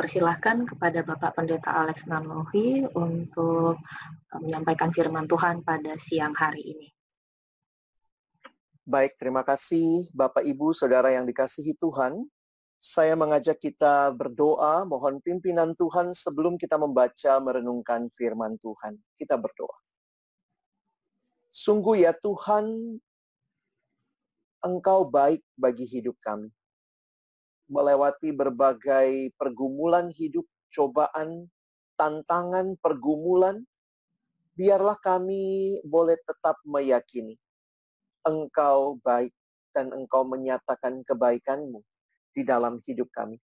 persilahkan kepada Bapak Pendeta Alex Nanlohi untuk eh, menyampaikan firman Tuhan pada siang hari ini. Baik, terima kasih Bapak Ibu Saudara yang dikasihi Tuhan. Saya mengajak kita berdoa, mohon pimpinan Tuhan sebelum kita membaca merenungkan firman Tuhan. Kita berdoa. Sungguh ya Tuhan, Engkau baik bagi hidup kami. Melewati berbagai pergumulan hidup, cobaan, tantangan, pergumulan, biarlah kami boleh tetap meyakini Engkau baik dan Engkau menyatakan kebaikanmu di dalam hidup kami.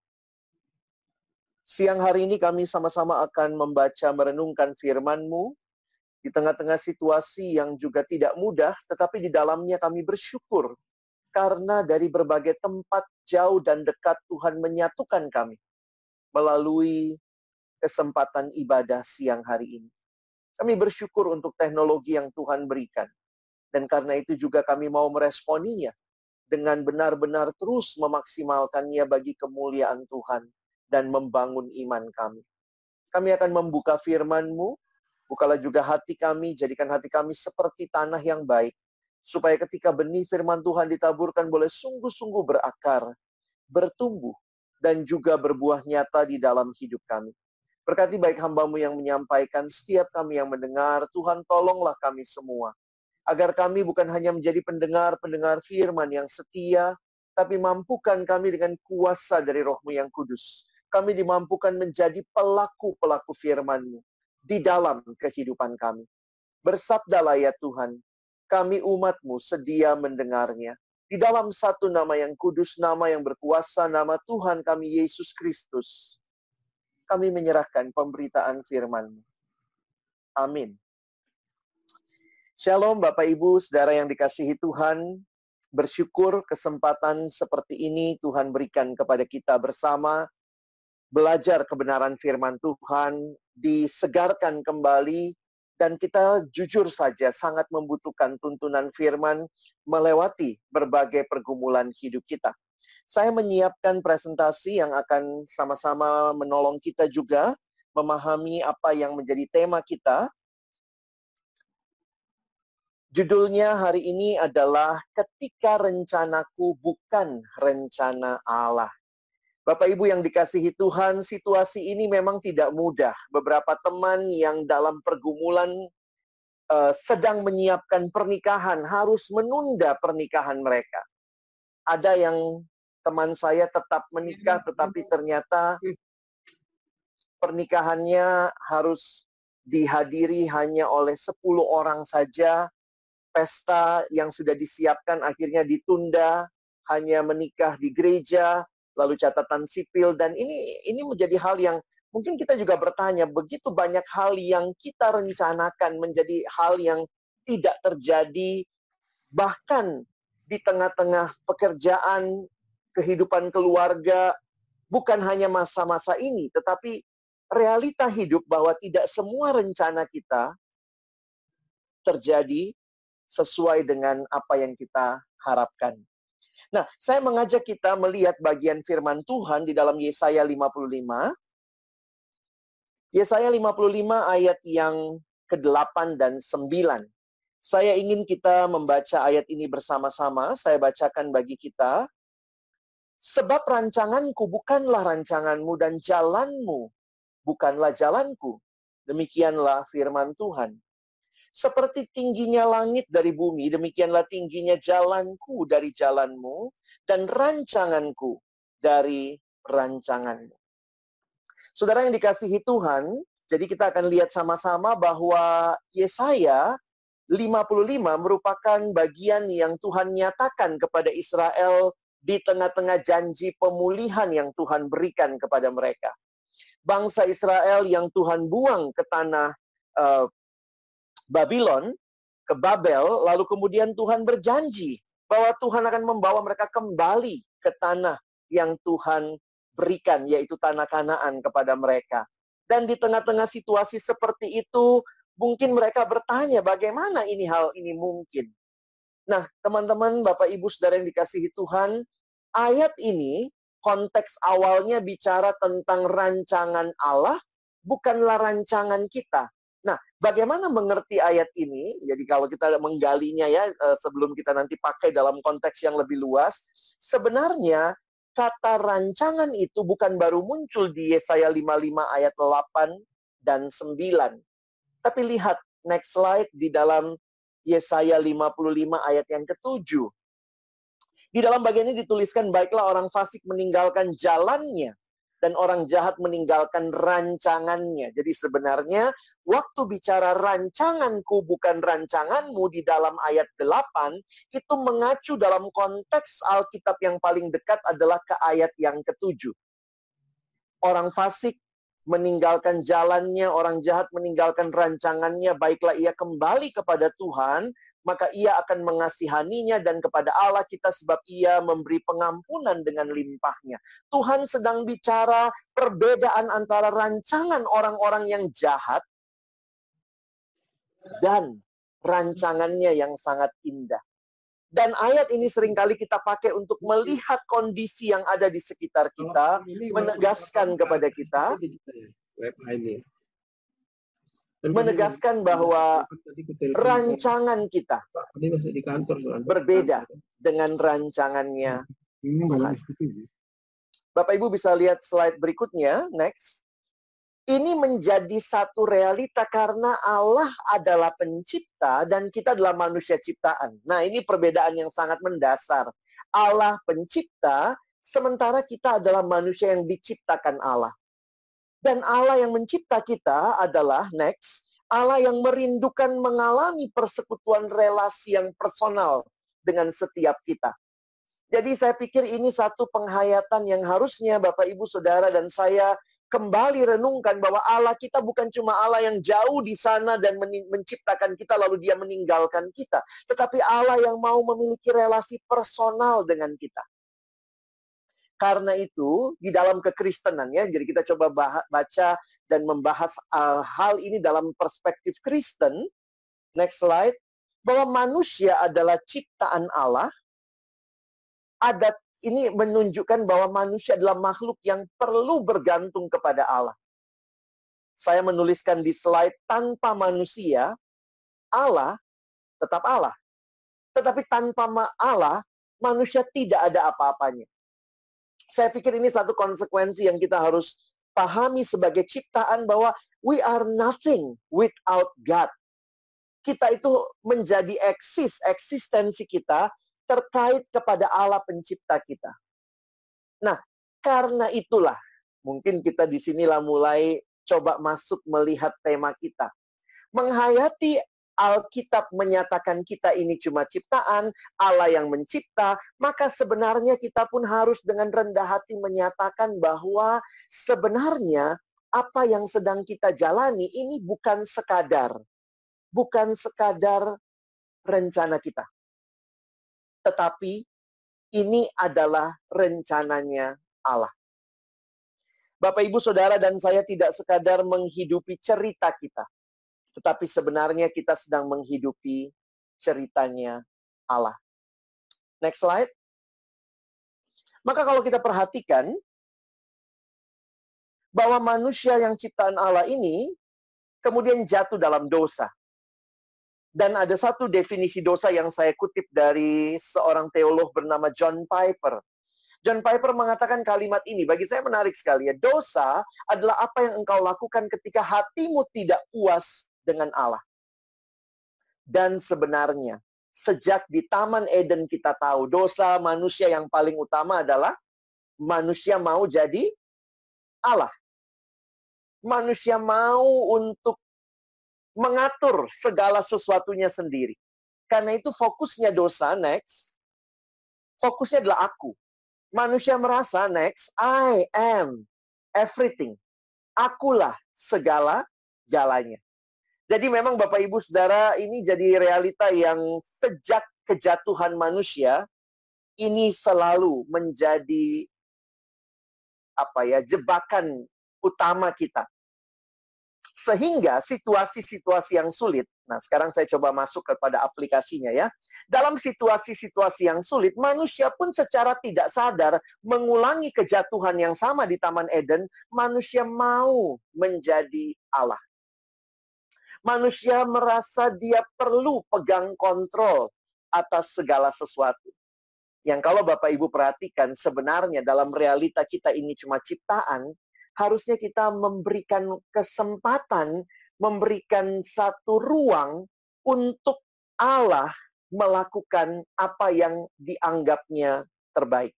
Siang hari ini kami sama-sama akan membaca merenungkan firman-Mu di tengah-tengah situasi yang juga tidak mudah, tetapi di dalamnya kami bersyukur karena dari berbagai tempat jauh dan dekat Tuhan menyatukan kami melalui kesempatan ibadah siang hari ini. Kami bersyukur untuk teknologi yang Tuhan berikan. Dan karena itu juga kami mau meresponinya dengan benar-benar terus memaksimalkannya bagi kemuliaan Tuhan dan membangun iman kami. Kami akan membuka firman-Mu, bukalah juga hati kami, jadikan hati kami seperti tanah yang baik, supaya ketika benih firman Tuhan ditaburkan boleh sungguh-sungguh berakar, bertumbuh, dan juga berbuah nyata di dalam hidup kami. Berkati baik hambamu yang menyampaikan, setiap kami yang mendengar, Tuhan tolonglah kami semua agar kami bukan hanya menjadi pendengar-pendengar firman yang setia, tapi mampukan kami dengan kuasa dari rohmu yang kudus. Kami dimampukan menjadi pelaku-pelaku firman-Mu di dalam kehidupan kami. Bersabdalah ya Tuhan, kami umat-Mu sedia mendengarnya. Di dalam satu nama yang kudus, nama yang berkuasa, nama Tuhan kami Yesus Kristus. Kami menyerahkan pemberitaan firman-Mu. Amin. Shalom Bapak Ibu, Saudara yang dikasihi Tuhan. Bersyukur kesempatan seperti ini Tuhan berikan kepada kita bersama belajar kebenaran firman Tuhan, disegarkan kembali dan kita jujur saja sangat membutuhkan tuntunan firman melewati berbagai pergumulan hidup kita. Saya menyiapkan presentasi yang akan sama-sama menolong kita juga memahami apa yang menjadi tema kita Judulnya hari ini adalah Ketika Rencanaku Bukan Rencana Allah. Bapak Ibu yang dikasihi Tuhan, situasi ini memang tidak mudah. Beberapa teman yang dalam pergumulan uh, sedang menyiapkan pernikahan harus menunda pernikahan mereka. Ada yang teman saya tetap menikah tetapi ternyata pernikahannya harus dihadiri hanya oleh 10 orang saja pesta yang sudah disiapkan akhirnya ditunda, hanya menikah di gereja, lalu catatan sipil dan ini ini menjadi hal yang mungkin kita juga bertanya begitu banyak hal yang kita rencanakan menjadi hal yang tidak terjadi bahkan di tengah-tengah pekerjaan kehidupan keluarga bukan hanya masa-masa ini tetapi realita hidup bahwa tidak semua rencana kita terjadi sesuai dengan apa yang kita harapkan. Nah, saya mengajak kita melihat bagian firman Tuhan di dalam Yesaya 55. Yesaya 55 ayat yang ke-8 dan 9. Saya ingin kita membaca ayat ini bersama-sama. Saya bacakan bagi kita. Sebab rancanganku bukanlah rancanganmu dan jalanmu bukanlah jalanku. Demikianlah firman Tuhan. Seperti tingginya langit dari bumi, demikianlah tingginya jalanku dari jalanmu, dan rancanganku dari rancanganmu. Saudara yang dikasihi Tuhan, jadi kita akan lihat sama-sama bahwa Yesaya 55 merupakan bagian yang Tuhan nyatakan kepada Israel di tengah-tengah janji pemulihan yang Tuhan berikan kepada mereka. Bangsa Israel yang Tuhan buang ke tanah uh, Babylon, ke Babel, lalu kemudian Tuhan berjanji bahwa Tuhan akan membawa mereka kembali ke tanah yang Tuhan berikan, yaitu tanah Kanaan kepada mereka. Dan di tengah-tengah situasi seperti itu, mungkin mereka bertanya bagaimana ini hal ini mungkin. Nah, teman-teman, Bapak Ibu Saudara yang dikasihi Tuhan, ayat ini konteks awalnya bicara tentang rancangan Allah, bukanlah rancangan kita. Nah, bagaimana mengerti ayat ini? Jadi kalau kita menggalinya ya eh, sebelum kita nanti pakai dalam konteks yang lebih luas, sebenarnya kata rancangan itu bukan baru muncul di Yesaya 55 ayat 8 dan 9. Tapi lihat next slide di dalam Yesaya 55 ayat yang ketujuh. Di dalam bagian ini dituliskan, baiklah orang fasik meninggalkan jalannya dan orang jahat meninggalkan rancangannya. Jadi sebenarnya waktu bicara rancanganku bukan rancanganmu di dalam ayat 8 itu mengacu dalam konteks Alkitab yang paling dekat adalah ke ayat yang ketujuh. Orang fasik meninggalkan jalannya, orang jahat meninggalkan rancangannya, baiklah ia kembali kepada Tuhan, maka ia akan mengasihaninya dan kepada Allah kita sebab ia memberi pengampunan dengan limpahnya. Tuhan sedang bicara perbedaan antara rancangan orang-orang yang jahat dan rancangannya yang sangat indah. Dan ayat ini sering kali kita pakai untuk melihat kondisi yang ada di sekitar kita, menegaskan kepada kita, menegaskan bahwa rancangan kita berbeda dengan rancangannya Tuhan. Bapak Ibu bisa lihat slide berikutnya, next ini menjadi satu realita karena Allah adalah pencipta dan kita adalah manusia ciptaan. Nah, ini perbedaan yang sangat mendasar. Allah pencipta, sementara kita adalah manusia yang diciptakan Allah. Dan Allah yang mencipta kita adalah next, Allah yang merindukan mengalami persekutuan relasi yang personal dengan setiap kita. Jadi saya pikir ini satu penghayatan yang harusnya Bapak Ibu Saudara dan saya kembali renungkan bahwa Allah kita bukan cuma Allah yang jauh di sana dan menciptakan kita lalu dia meninggalkan kita. Tetapi Allah yang mau memiliki relasi personal dengan kita. Karena itu, di dalam kekristenan ya, jadi kita coba baca dan membahas uh, hal ini dalam perspektif Kristen. Next slide. Bahwa manusia adalah ciptaan Allah. Ada ini menunjukkan bahwa manusia adalah makhluk yang perlu bergantung kepada Allah. Saya menuliskan di slide tanpa manusia, Allah tetap Allah. Tetapi tanpa Allah, manusia tidak ada apa-apanya. Saya pikir ini satu konsekuensi yang kita harus pahami sebagai ciptaan bahwa we are nothing without God. Kita itu menjadi eksis, eksistensi kita terkait kepada Allah pencipta kita. Nah, karena itulah mungkin kita di sinilah mulai coba masuk melihat tema kita. Menghayati Alkitab menyatakan kita ini cuma ciptaan, Allah yang mencipta, maka sebenarnya kita pun harus dengan rendah hati menyatakan bahwa sebenarnya apa yang sedang kita jalani ini bukan sekadar bukan sekadar rencana kita tetapi ini adalah rencananya Allah. Bapak, Ibu, Saudara, dan saya tidak sekadar menghidupi cerita kita, tetapi sebenarnya kita sedang menghidupi ceritanya Allah. Next slide. Maka kalau kita perhatikan bahwa manusia yang ciptaan Allah ini kemudian jatuh dalam dosa. Dan ada satu definisi dosa yang saya kutip dari seorang teolog bernama John Piper. John Piper mengatakan kalimat ini, bagi saya menarik sekali ya. Dosa adalah apa yang engkau lakukan ketika hatimu tidak puas dengan Allah. Dan sebenarnya, sejak di Taman Eden kita tahu, dosa manusia yang paling utama adalah manusia mau jadi Allah. Manusia mau untuk mengatur segala sesuatunya sendiri. Karena itu fokusnya dosa next. Fokusnya adalah aku. Manusia merasa next, I am everything. Akulah segala galanya. Jadi memang Bapak Ibu Saudara ini jadi realita yang sejak kejatuhan manusia ini selalu menjadi apa ya jebakan utama kita sehingga situasi-situasi yang sulit Nah, sekarang saya coba masuk kepada aplikasinya ya. Dalam situasi-situasi yang sulit, manusia pun secara tidak sadar mengulangi kejatuhan yang sama di Taman Eden, manusia mau menjadi Allah. Manusia merasa dia perlu pegang kontrol atas segala sesuatu. Yang kalau Bapak Ibu perhatikan, sebenarnya dalam realita kita ini cuma ciptaan, harusnya kita memberikan kesempatan memberikan satu ruang untuk Allah melakukan apa yang dianggapnya terbaik.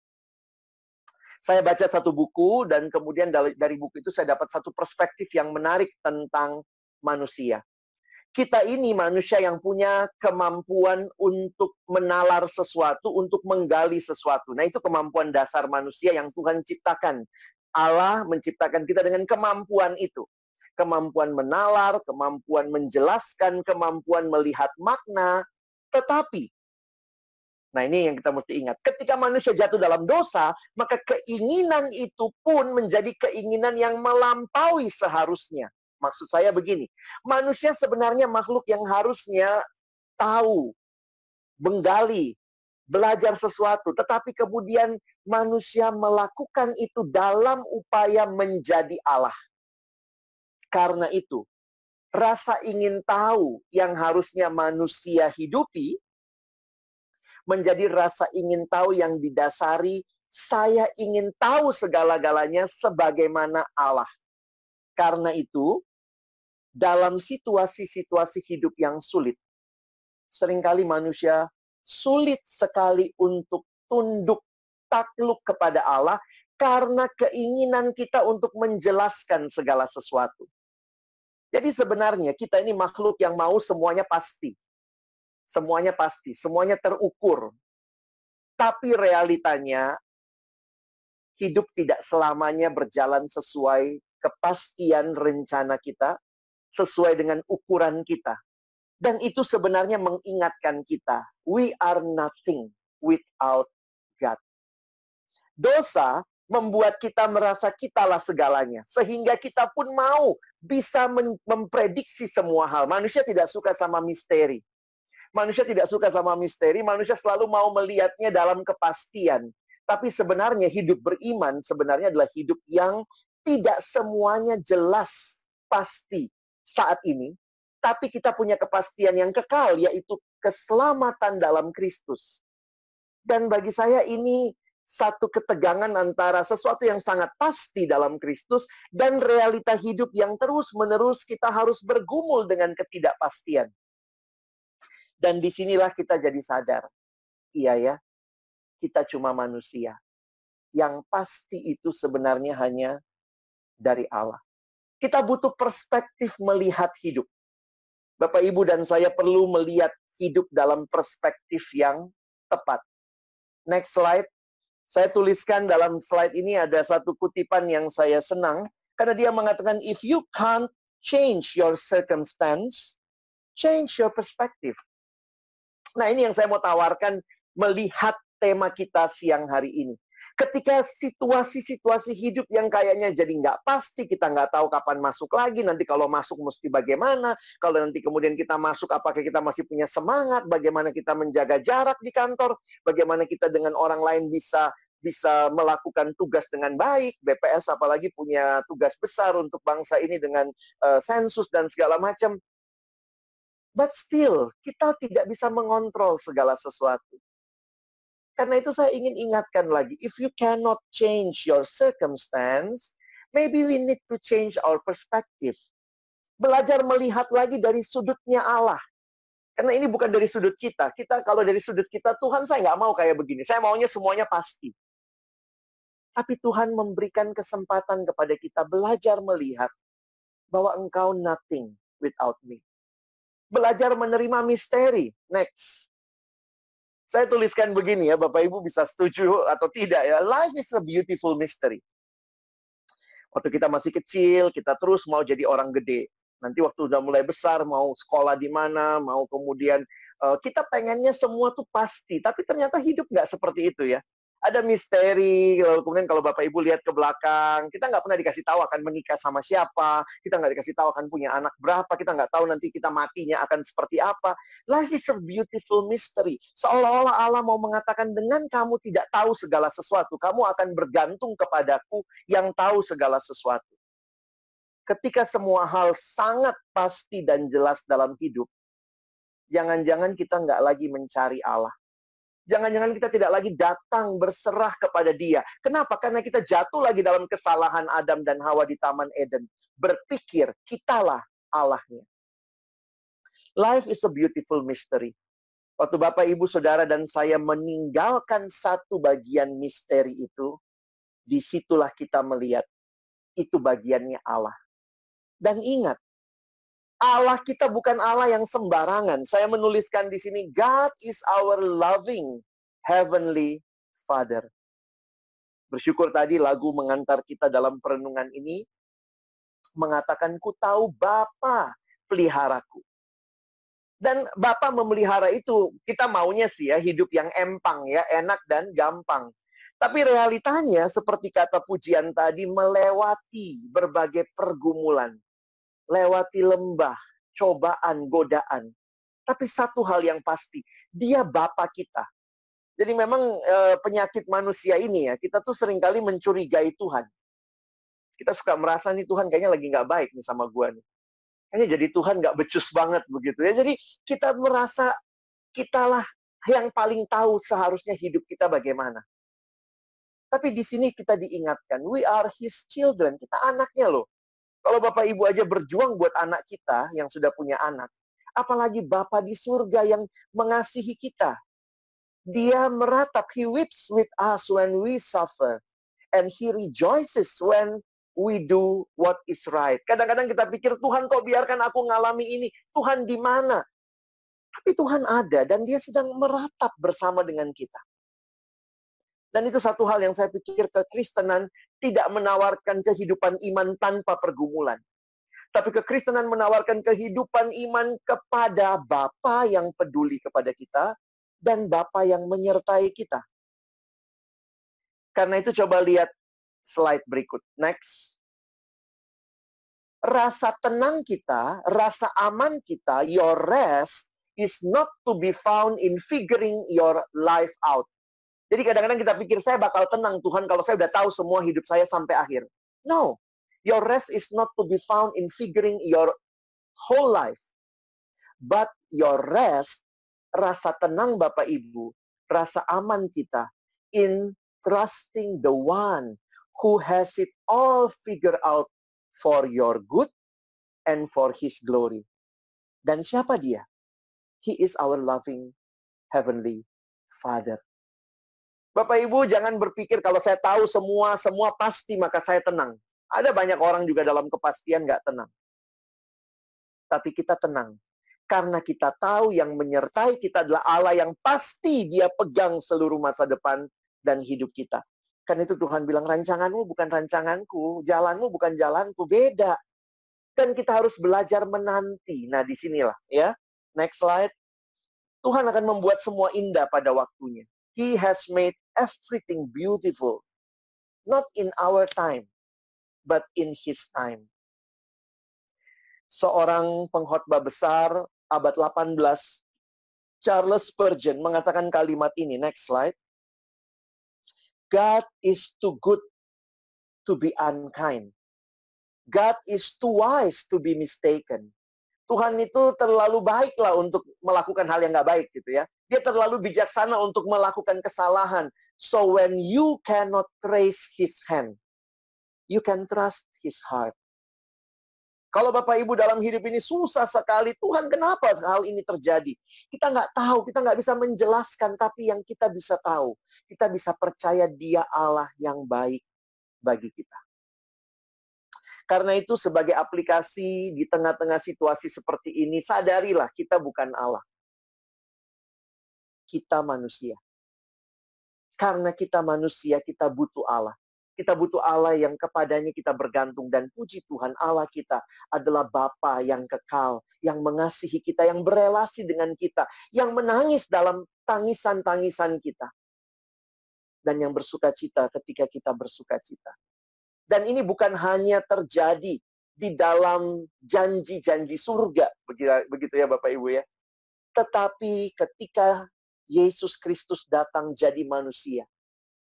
Saya baca satu buku dan kemudian dari, buku itu saya dapat satu perspektif yang menarik tentang manusia. Kita ini manusia yang punya kemampuan untuk menalar sesuatu, untuk menggali sesuatu. Nah, itu kemampuan dasar manusia yang Tuhan ciptakan. Allah menciptakan kita dengan kemampuan itu kemampuan menalar, kemampuan menjelaskan, kemampuan melihat makna. Tetapi, nah ini yang kita mesti ingat, ketika manusia jatuh dalam dosa, maka keinginan itu pun menjadi keinginan yang melampaui seharusnya. Maksud saya begini, manusia sebenarnya makhluk yang harusnya tahu, menggali, belajar sesuatu, tetapi kemudian manusia melakukan itu dalam upaya menjadi Allah. Karena itu, rasa ingin tahu yang harusnya manusia hidupi menjadi rasa ingin tahu yang didasari saya ingin tahu segala-galanya sebagaimana Allah. Karena itu, dalam situasi-situasi hidup yang sulit, sering kali manusia sulit sekali untuk tunduk takluk kepada Allah karena keinginan kita untuk menjelaskan segala sesuatu. Jadi sebenarnya kita ini makhluk yang mau semuanya pasti. Semuanya pasti, semuanya terukur. Tapi realitanya hidup tidak selamanya berjalan sesuai kepastian rencana kita, sesuai dengan ukuran kita. Dan itu sebenarnya mengingatkan kita, we are nothing without God. Dosa membuat kita merasa kitalah segalanya. Sehingga kita pun mau bisa memprediksi semua hal. Manusia tidak suka sama misteri. Manusia tidak suka sama misteri, manusia selalu mau melihatnya dalam kepastian. Tapi sebenarnya hidup beriman sebenarnya adalah hidup yang tidak semuanya jelas pasti saat ini, tapi kita punya kepastian yang kekal, yaitu keselamatan dalam Kristus. Dan bagi saya ini satu ketegangan antara sesuatu yang sangat pasti dalam Kristus dan realita hidup yang terus-menerus kita harus bergumul dengan ketidakpastian. Dan di sinilah kita jadi sadar, iya ya, kita cuma manusia. Yang pasti itu sebenarnya hanya dari Allah. Kita butuh perspektif melihat hidup. Bapak, Ibu, dan saya perlu melihat hidup dalam perspektif yang tepat. Next slide. Saya tuliskan dalam slide ini ada satu kutipan yang saya senang karena dia mengatakan if you can't change your circumstance, change your perspective. Nah, ini yang saya mau tawarkan melihat tema kita siang hari ini ketika situasi-situasi hidup yang kayaknya jadi nggak pasti, kita nggak tahu kapan masuk lagi, nanti kalau masuk mesti bagaimana, kalau nanti kemudian kita masuk apakah kita masih punya semangat, bagaimana kita menjaga jarak di kantor, bagaimana kita dengan orang lain bisa bisa melakukan tugas dengan baik, BPS apalagi punya tugas besar untuk bangsa ini dengan uh, sensus dan segala macam. But still, kita tidak bisa mengontrol segala sesuatu. Karena itu saya ingin ingatkan lagi, if you cannot change your circumstance, maybe we need to change our perspective. Belajar melihat lagi dari sudutnya Allah. Karena ini bukan dari sudut kita. Kita kalau dari sudut kita, Tuhan saya nggak mau kayak begini. Saya maunya semuanya pasti. Tapi Tuhan memberikan kesempatan kepada kita belajar melihat bahwa engkau nothing without me. Belajar menerima misteri. Next. Saya tuliskan begini ya, Bapak Ibu bisa setuju atau tidak ya. Life is a beautiful mystery. Waktu kita masih kecil, kita terus mau jadi orang gede. Nanti waktu udah mulai besar, mau sekolah di mana, mau kemudian uh, kita pengennya semua tuh pasti. Tapi ternyata hidup nggak seperti itu ya. Ada misteri. Lalu kemudian kalau Bapak Ibu lihat ke belakang, kita nggak pernah dikasih tahu akan menikah sama siapa, kita nggak dikasih tahu akan punya anak berapa, kita nggak tahu nanti kita matinya akan seperti apa. Life is a beautiful mystery. Seolah-olah Allah mau mengatakan dengan kamu tidak tahu segala sesuatu, kamu akan bergantung kepadaku yang tahu segala sesuatu. Ketika semua hal sangat pasti dan jelas dalam hidup, jangan-jangan kita nggak lagi mencari Allah Jangan-jangan kita tidak lagi datang berserah kepada dia. Kenapa? Karena kita jatuh lagi dalam kesalahan Adam dan Hawa di Taman Eden. Berpikir, kitalah Allahnya. Life is a beautiful mystery. Waktu Bapak, Ibu, Saudara, dan saya meninggalkan satu bagian misteri itu, di situlah kita melihat itu bagiannya Allah. Dan ingat, Allah kita bukan Allah yang sembarangan. Saya menuliskan di sini, God is our loving heavenly Father. Bersyukur tadi lagu mengantar kita dalam perenungan ini mengatakan ku tahu Bapa peliharaku. Dan Bapa memelihara itu kita maunya sih ya hidup yang empang ya, enak dan gampang. Tapi realitanya seperti kata pujian tadi melewati berbagai pergumulan lewati lembah, cobaan, godaan. Tapi satu hal yang pasti, dia Bapa kita. Jadi memang e, penyakit manusia ini ya, kita tuh sering kali mencurigai Tuhan. Kita suka merasa nih Tuhan kayaknya lagi nggak baik nih sama gua nih. Kayaknya jadi Tuhan nggak becus banget begitu ya. Jadi kita merasa kitalah yang paling tahu seharusnya hidup kita bagaimana. Tapi di sini kita diingatkan, we are his children, kita anaknya loh. Kalau Bapak Ibu aja berjuang buat anak kita yang sudah punya anak, apalagi Bapak di surga yang mengasihi kita. Dia meratap, he weeps with us when we suffer. And he rejoices when we do what is right. Kadang-kadang kita pikir, Tuhan kok biarkan aku ngalami ini? Tuhan di mana? Tapi Tuhan ada dan dia sedang meratap bersama dengan kita. Dan itu satu hal yang saya pikir kekristenan tidak menawarkan kehidupan iman tanpa pergumulan. Tapi kekristenan menawarkan kehidupan iman kepada Bapa yang peduli kepada kita dan Bapa yang menyertai kita. Karena itu coba lihat slide berikut. Next. Rasa tenang kita, rasa aman kita, your rest is not to be found in figuring your life out jadi kadang-kadang kita pikir saya bakal tenang Tuhan kalau saya udah tahu semua hidup saya sampai akhir. No. Your rest is not to be found in figuring your whole life. But your rest, rasa tenang Bapak Ibu, rasa aman kita in trusting the one who has it all figured out for your good and for his glory. Dan siapa dia? He is our loving heavenly Father. Bapak Ibu jangan berpikir kalau saya tahu semua, semua pasti maka saya tenang. Ada banyak orang juga dalam kepastian nggak tenang. Tapi kita tenang. Karena kita tahu yang menyertai kita adalah Allah yang pasti dia pegang seluruh masa depan dan hidup kita. Kan itu Tuhan bilang, rancanganmu bukan rancanganku, jalanmu bukan jalanku, beda. Dan kita harus belajar menanti. Nah, di sinilah ya. Next slide. Tuhan akan membuat semua indah pada waktunya. He has made everything beautiful. Not in our time, but in His time. Seorang pengkhotbah besar abad 18, Charles Spurgeon mengatakan kalimat ini. Next slide. God is too good to be unkind. God is too wise to be mistaken. Tuhan itu terlalu baiklah untuk melakukan hal yang nggak baik gitu ya. Dia terlalu bijaksana untuk melakukan kesalahan. So when you cannot trace his hand, you can trust his heart. Kalau Bapak Ibu dalam hidup ini susah sekali, Tuhan kenapa hal ini terjadi? Kita nggak tahu, kita nggak bisa menjelaskan, tapi yang kita bisa tahu, kita bisa percaya dia Allah yang baik bagi kita. Karena itu sebagai aplikasi di tengah-tengah situasi seperti ini, sadarilah kita bukan Allah. Kita manusia. Karena kita manusia, kita butuh Allah. Kita butuh Allah yang kepadanya kita bergantung dan puji Tuhan Allah kita adalah Bapa yang kekal, yang mengasihi kita, yang berelasi dengan kita, yang menangis dalam tangisan-tangisan kita. dan yang bersuka cita ketika kita bersuka cita. Dan ini bukan hanya terjadi di dalam janji-janji surga, begitu ya Bapak Ibu ya. Tetapi ketika Yesus Kristus datang jadi manusia,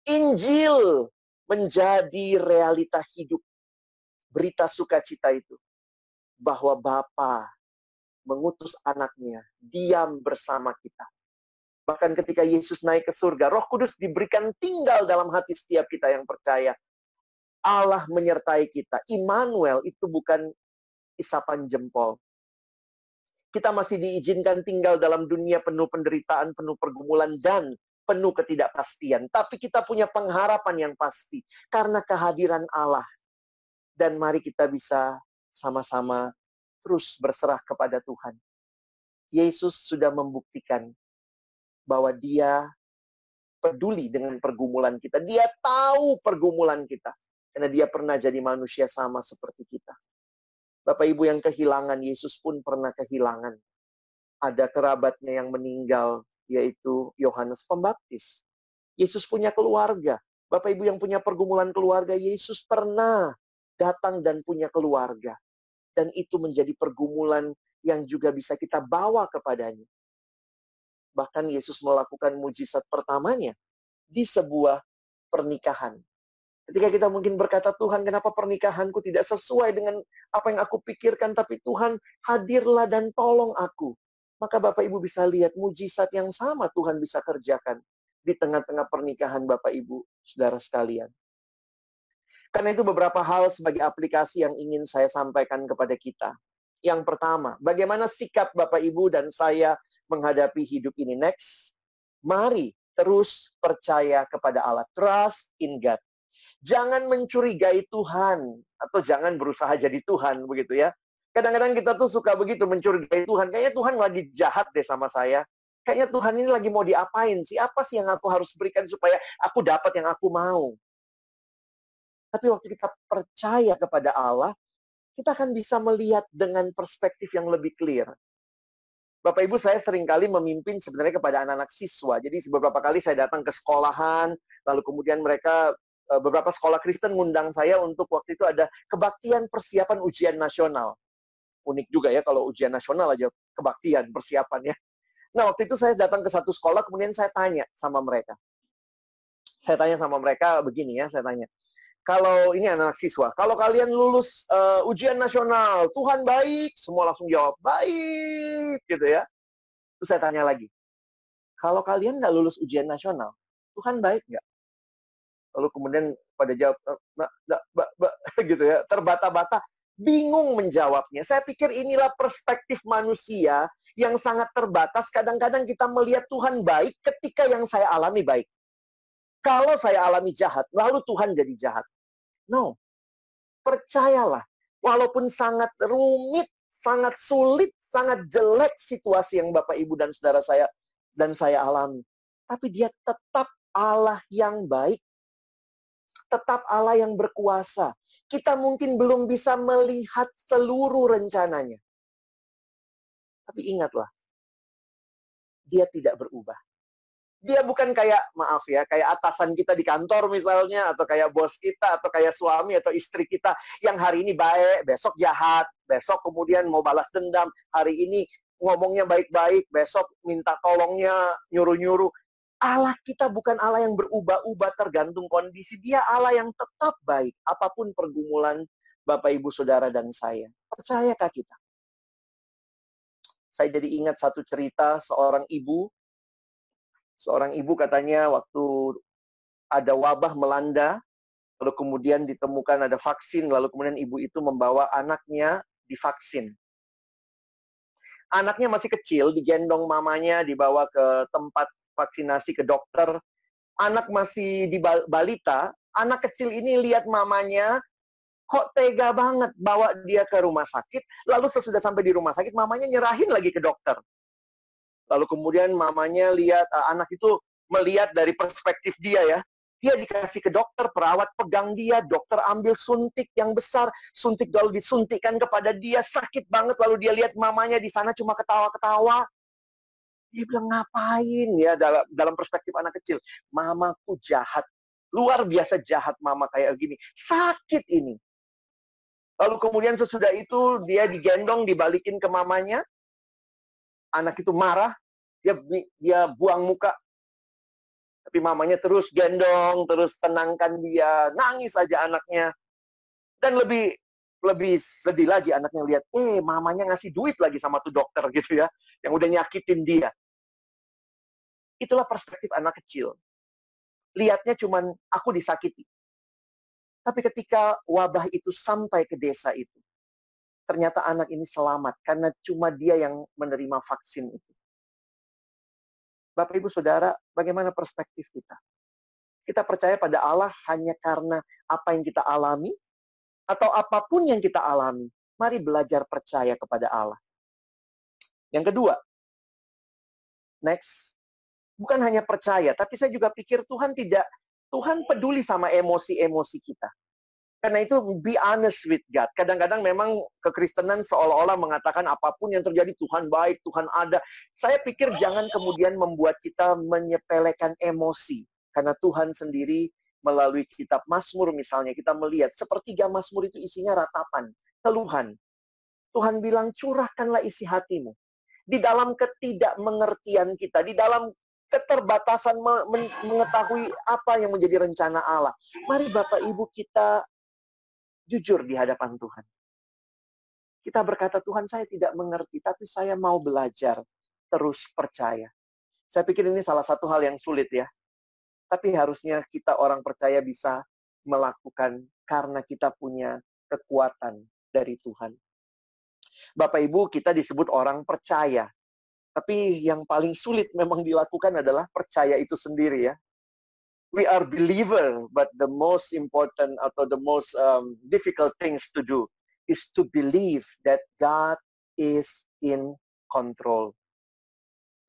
Injil menjadi realita hidup. Berita sukacita itu bahwa Bapa mengutus anaknya diam bersama kita. Bahkan ketika Yesus naik ke surga, Roh Kudus diberikan tinggal dalam hati setiap kita yang percaya. Allah menyertai kita. Immanuel itu bukan isapan jempol. Kita masih diizinkan tinggal dalam dunia penuh penderitaan, penuh pergumulan, dan penuh ketidakpastian. Tapi kita punya pengharapan yang pasti karena kehadiran Allah. Dan mari kita bisa sama-sama terus berserah kepada Tuhan. Yesus sudah membuktikan bahwa dia peduli dengan pergumulan kita. Dia tahu pergumulan kita. Karena dia pernah jadi manusia sama seperti kita. Bapak Ibu yang kehilangan, Yesus pun pernah kehilangan. Ada kerabatnya yang meninggal, yaitu Yohanes Pembaptis. Yesus punya keluarga. Bapak Ibu yang punya pergumulan keluarga, Yesus pernah datang dan punya keluarga. Dan itu menjadi pergumulan yang juga bisa kita bawa kepadanya. Bahkan Yesus melakukan mujizat pertamanya di sebuah pernikahan. Ketika kita mungkin berkata, Tuhan kenapa pernikahanku tidak sesuai dengan apa yang aku pikirkan, tapi Tuhan hadirlah dan tolong aku. Maka Bapak Ibu bisa lihat mujizat yang sama Tuhan bisa kerjakan di tengah-tengah pernikahan Bapak Ibu, saudara sekalian. Karena itu beberapa hal sebagai aplikasi yang ingin saya sampaikan kepada kita. Yang pertama, bagaimana sikap Bapak Ibu dan saya menghadapi hidup ini. Next, mari terus percaya kepada Allah. Trust in God. Jangan mencurigai Tuhan atau jangan berusaha jadi Tuhan begitu ya. Kadang-kadang kita tuh suka begitu mencurigai Tuhan. Kayaknya Tuhan lagi jahat deh sama saya. Kayaknya Tuhan ini lagi mau diapain sih? Apa sih yang aku harus berikan supaya aku dapat yang aku mau? Tapi waktu kita percaya kepada Allah, kita akan bisa melihat dengan perspektif yang lebih clear. Bapak Ibu saya sering kali memimpin sebenarnya kepada anak-anak siswa. Jadi beberapa kali saya datang ke sekolahan, lalu kemudian mereka beberapa sekolah Kristen ngundang saya untuk waktu itu ada kebaktian persiapan ujian nasional. Unik juga ya kalau ujian nasional aja kebaktian persiapan ya. Nah waktu itu saya datang ke satu sekolah kemudian saya tanya sama mereka. Saya tanya sama mereka begini ya, saya tanya kalau ini anak, -anak siswa, kalau kalian lulus uh, ujian nasional, Tuhan baik, semua langsung jawab baik, gitu ya. Terus saya tanya lagi, kalau kalian nggak lulus ujian nasional, Tuhan baik nggak? Lalu kemudian pada jawab, mbak, mbak, mbak, mbak, gitu ya, terbata-bata, bingung menjawabnya. Saya pikir inilah perspektif manusia yang sangat terbatas. Kadang-kadang kita melihat Tuhan baik ketika yang saya alami baik. Kalau saya alami jahat, lalu Tuhan jadi jahat. No. Percayalah, walaupun sangat rumit, sangat sulit, sangat jelek situasi yang Bapak Ibu dan saudara saya dan saya alami, tapi dia tetap Allah yang baik. Tetap Allah yang berkuasa. Kita mungkin belum bisa melihat seluruh rencananya. Tapi ingatlah, dia tidak berubah dia bukan kayak maaf ya kayak atasan kita di kantor misalnya atau kayak bos kita atau kayak suami atau istri kita yang hari ini baik besok jahat besok kemudian mau balas dendam hari ini ngomongnya baik-baik besok minta tolongnya nyuruh-nyuruh Allah kita bukan Allah yang berubah-ubah tergantung kondisi. Dia Allah yang tetap baik apa pun pergumulan Bapak Ibu Saudara dan saya. Percayakah kita? Saya jadi ingat satu cerita seorang ibu. Seorang ibu katanya waktu ada wabah melanda, lalu kemudian ditemukan ada vaksin, lalu kemudian ibu itu membawa anaknya divaksin. Anaknya masih kecil, digendong mamanya, dibawa ke tempat vaksinasi ke dokter. Anak masih di balita, anak kecil ini lihat mamanya, kok tega banget bawa dia ke rumah sakit, lalu sesudah sampai di rumah sakit, mamanya nyerahin lagi ke dokter. Lalu kemudian mamanya lihat uh, anak itu melihat dari perspektif dia ya. Dia dikasih ke dokter, perawat pegang dia, dokter ambil suntik yang besar, suntik lalu disuntikkan kepada dia, sakit banget lalu dia lihat mamanya di sana cuma ketawa-ketawa. Dia bilang ngapain ya dalam dalam perspektif anak kecil. Mamaku jahat. Luar biasa jahat mama kayak gini. Sakit ini. Lalu kemudian sesudah itu dia digendong, dibalikin ke mamanya. Anak itu marah, dia dia buang muka. Tapi mamanya terus gendong, terus tenangkan dia, nangis aja anaknya. Dan lebih lebih sedih lagi anaknya lihat, eh mamanya ngasih duit lagi sama tuh dokter gitu ya, yang udah nyakitin dia. Itulah perspektif anak kecil. Lihatnya cuman aku disakiti. Tapi ketika wabah itu sampai ke desa itu, ternyata anak ini selamat karena cuma dia yang menerima vaksin itu. Bapak Ibu Saudara, bagaimana perspektif kita? Kita percaya pada Allah hanya karena apa yang kita alami atau apa pun yang kita alami. Mari belajar percaya kepada Allah. Yang kedua, next, bukan hanya percaya, tapi saya juga pikir Tuhan tidak Tuhan peduli sama emosi-emosi kita. Karena itu be honest with God. Kadang-kadang memang kekristenan seolah-olah mengatakan apa pun yang terjadi Tuhan baik, Tuhan ada. Saya pikir jangan kemudian membuat kita menyepelekan emosi. Karena Tuhan sendiri melalui kitab Mazmur misalnya kita melihat sepertiga Mazmur itu isinya ratapan, keluhan. Tuhan bilang curahkanlah isi hatimu. Di dalam ketidakmengertian kita, di dalam keterbatasan mengetahui apa yang menjadi rencana Allah. Mari Bapak Ibu kita jujur di hadapan Tuhan. Kita berkata, Tuhan saya tidak mengerti, tapi saya mau belajar terus percaya. Saya pikir ini salah satu hal yang sulit ya. Tapi harusnya kita orang percaya bisa melakukan karena kita punya kekuatan dari Tuhan. Bapak Ibu, kita disebut orang percaya. Tapi yang paling sulit memang dilakukan adalah percaya itu sendiri ya. We are believer, but the most important atau the most um, difficult things to do is to believe that God is in control.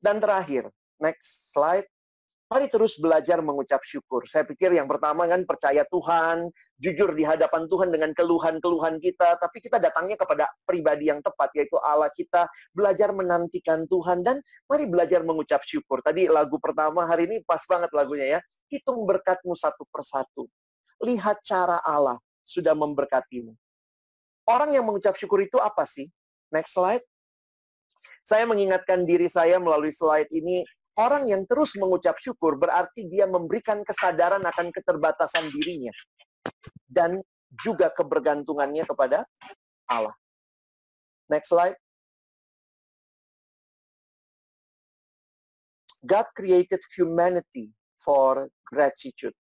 Dan terakhir, next slide. Mari terus belajar mengucap syukur. Saya pikir yang pertama kan percaya Tuhan, jujur di hadapan Tuhan dengan keluhan-keluhan kita, tapi kita datangnya kepada pribadi yang tepat, yaitu Allah kita, belajar menantikan Tuhan, dan mari belajar mengucap syukur. Tadi lagu pertama hari ini pas banget lagunya ya. Hitung berkatmu satu persatu. Lihat cara Allah sudah memberkatimu. Orang yang mengucap syukur itu apa sih? Next slide. Saya mengingatkan diri saya melalui slide ini, Orang yang terus mengucap syukur berarti dia memberikan kesadaran akan keterbatasan dirinya dan juga kebergantungannya kepada Allah. Next slide. God created humanity for gratitude.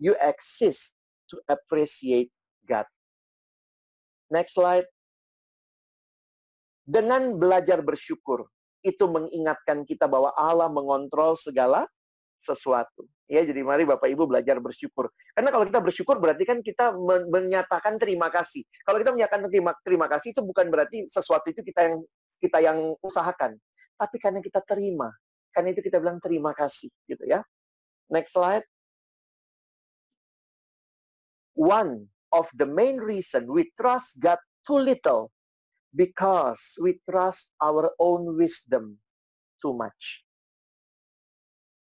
You exist to appreciate God. Next slide. Dengan belajar bersyukur, itu mengingatkan kita bahwa Allah mengontrol segala sesuatu. Ya, jadi mari Bapak Ibu belajar bersyukur. Karena kalau kita bersyukur berarti kan kita menyatakan terima kasih. Kalau kita menyatakan terima terima kasih itu bukan berarti sesuatu itu kita yang kita yang usahakan, tapi karena kita terima. Karena itu kita bilang terima kasih, gitu ya. Next slide. One of the main reason we trust God too little because we trust our own wisdom too much.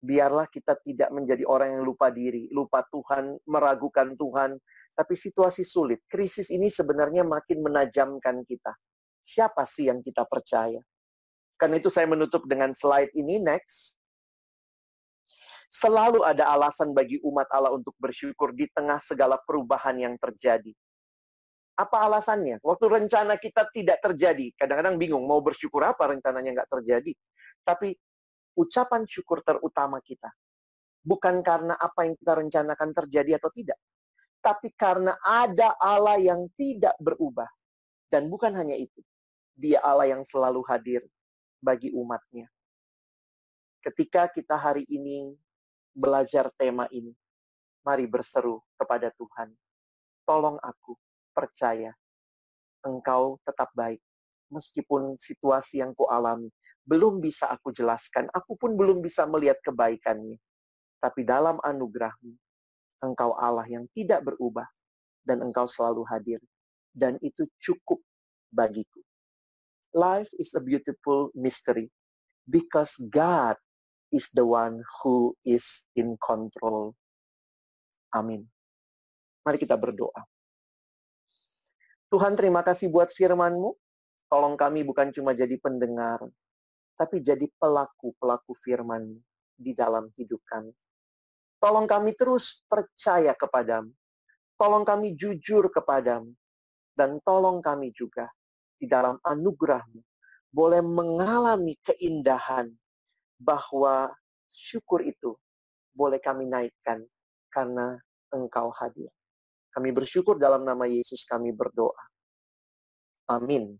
Biarlah kita tidak menjadi orang yang lupa diri, lupa Tuhan, meragukan Tuhan. Tapi situasi sulit, krisis ini sebenarnya makin menajamkan kita. Siapa sih yang kita percaya? Karena itu saya menutup dengan slide ini, next. Selalu ada alasan bagi umat Allah untuk bersyukur di tengah segala perubahan yang terjadi. Apa alasannya? Waktu rencana kita tidak terjadi, kadang-kadang bingung mau bersyukur apa rencananya nggak terjadi. Tapi ucapan syukur terutama kita bukan karena apa yang kita rencanakan terjadi atau tidak, tapi karena ada Allah yang tidak berubah. Dan bukan hanya itu, dia Allah yang selalu hadir bagi umatnya. Ketika kita hari ini belajar tema ini, mari berseru kepada Tuhan. Tolong aku percaya engkau tetap baik. Meskipun situasi yang kualami belum bisa aku jelaskan, aku pun belum bisa melihat kebaikannya. Tapi dalam anugerahmu, engkau Allah yang tidak berubah dan engkau selalu hadir. Dan itu cukup bagiku. Life is a beautiful mystery. because God is the one who is in control. Amin. Mari kita berdoa. Tuhan terima kasih buat firman-Mu. Tolong kami bukan cuma jadi pendengar, tapi jadi pelaku-pelaku firman di dalam hidup kami. Tolong kami terus percaya kepadamu. Tolong kami jujur kepadamu. Dan tolong kami juga di dalam anugerahmu boleh mengalami keindahan bahwa syukur itu boleh kami naikkan karena engkau hadir. Kami bersyukur dalam nama Yesus kami berdoa. Amin.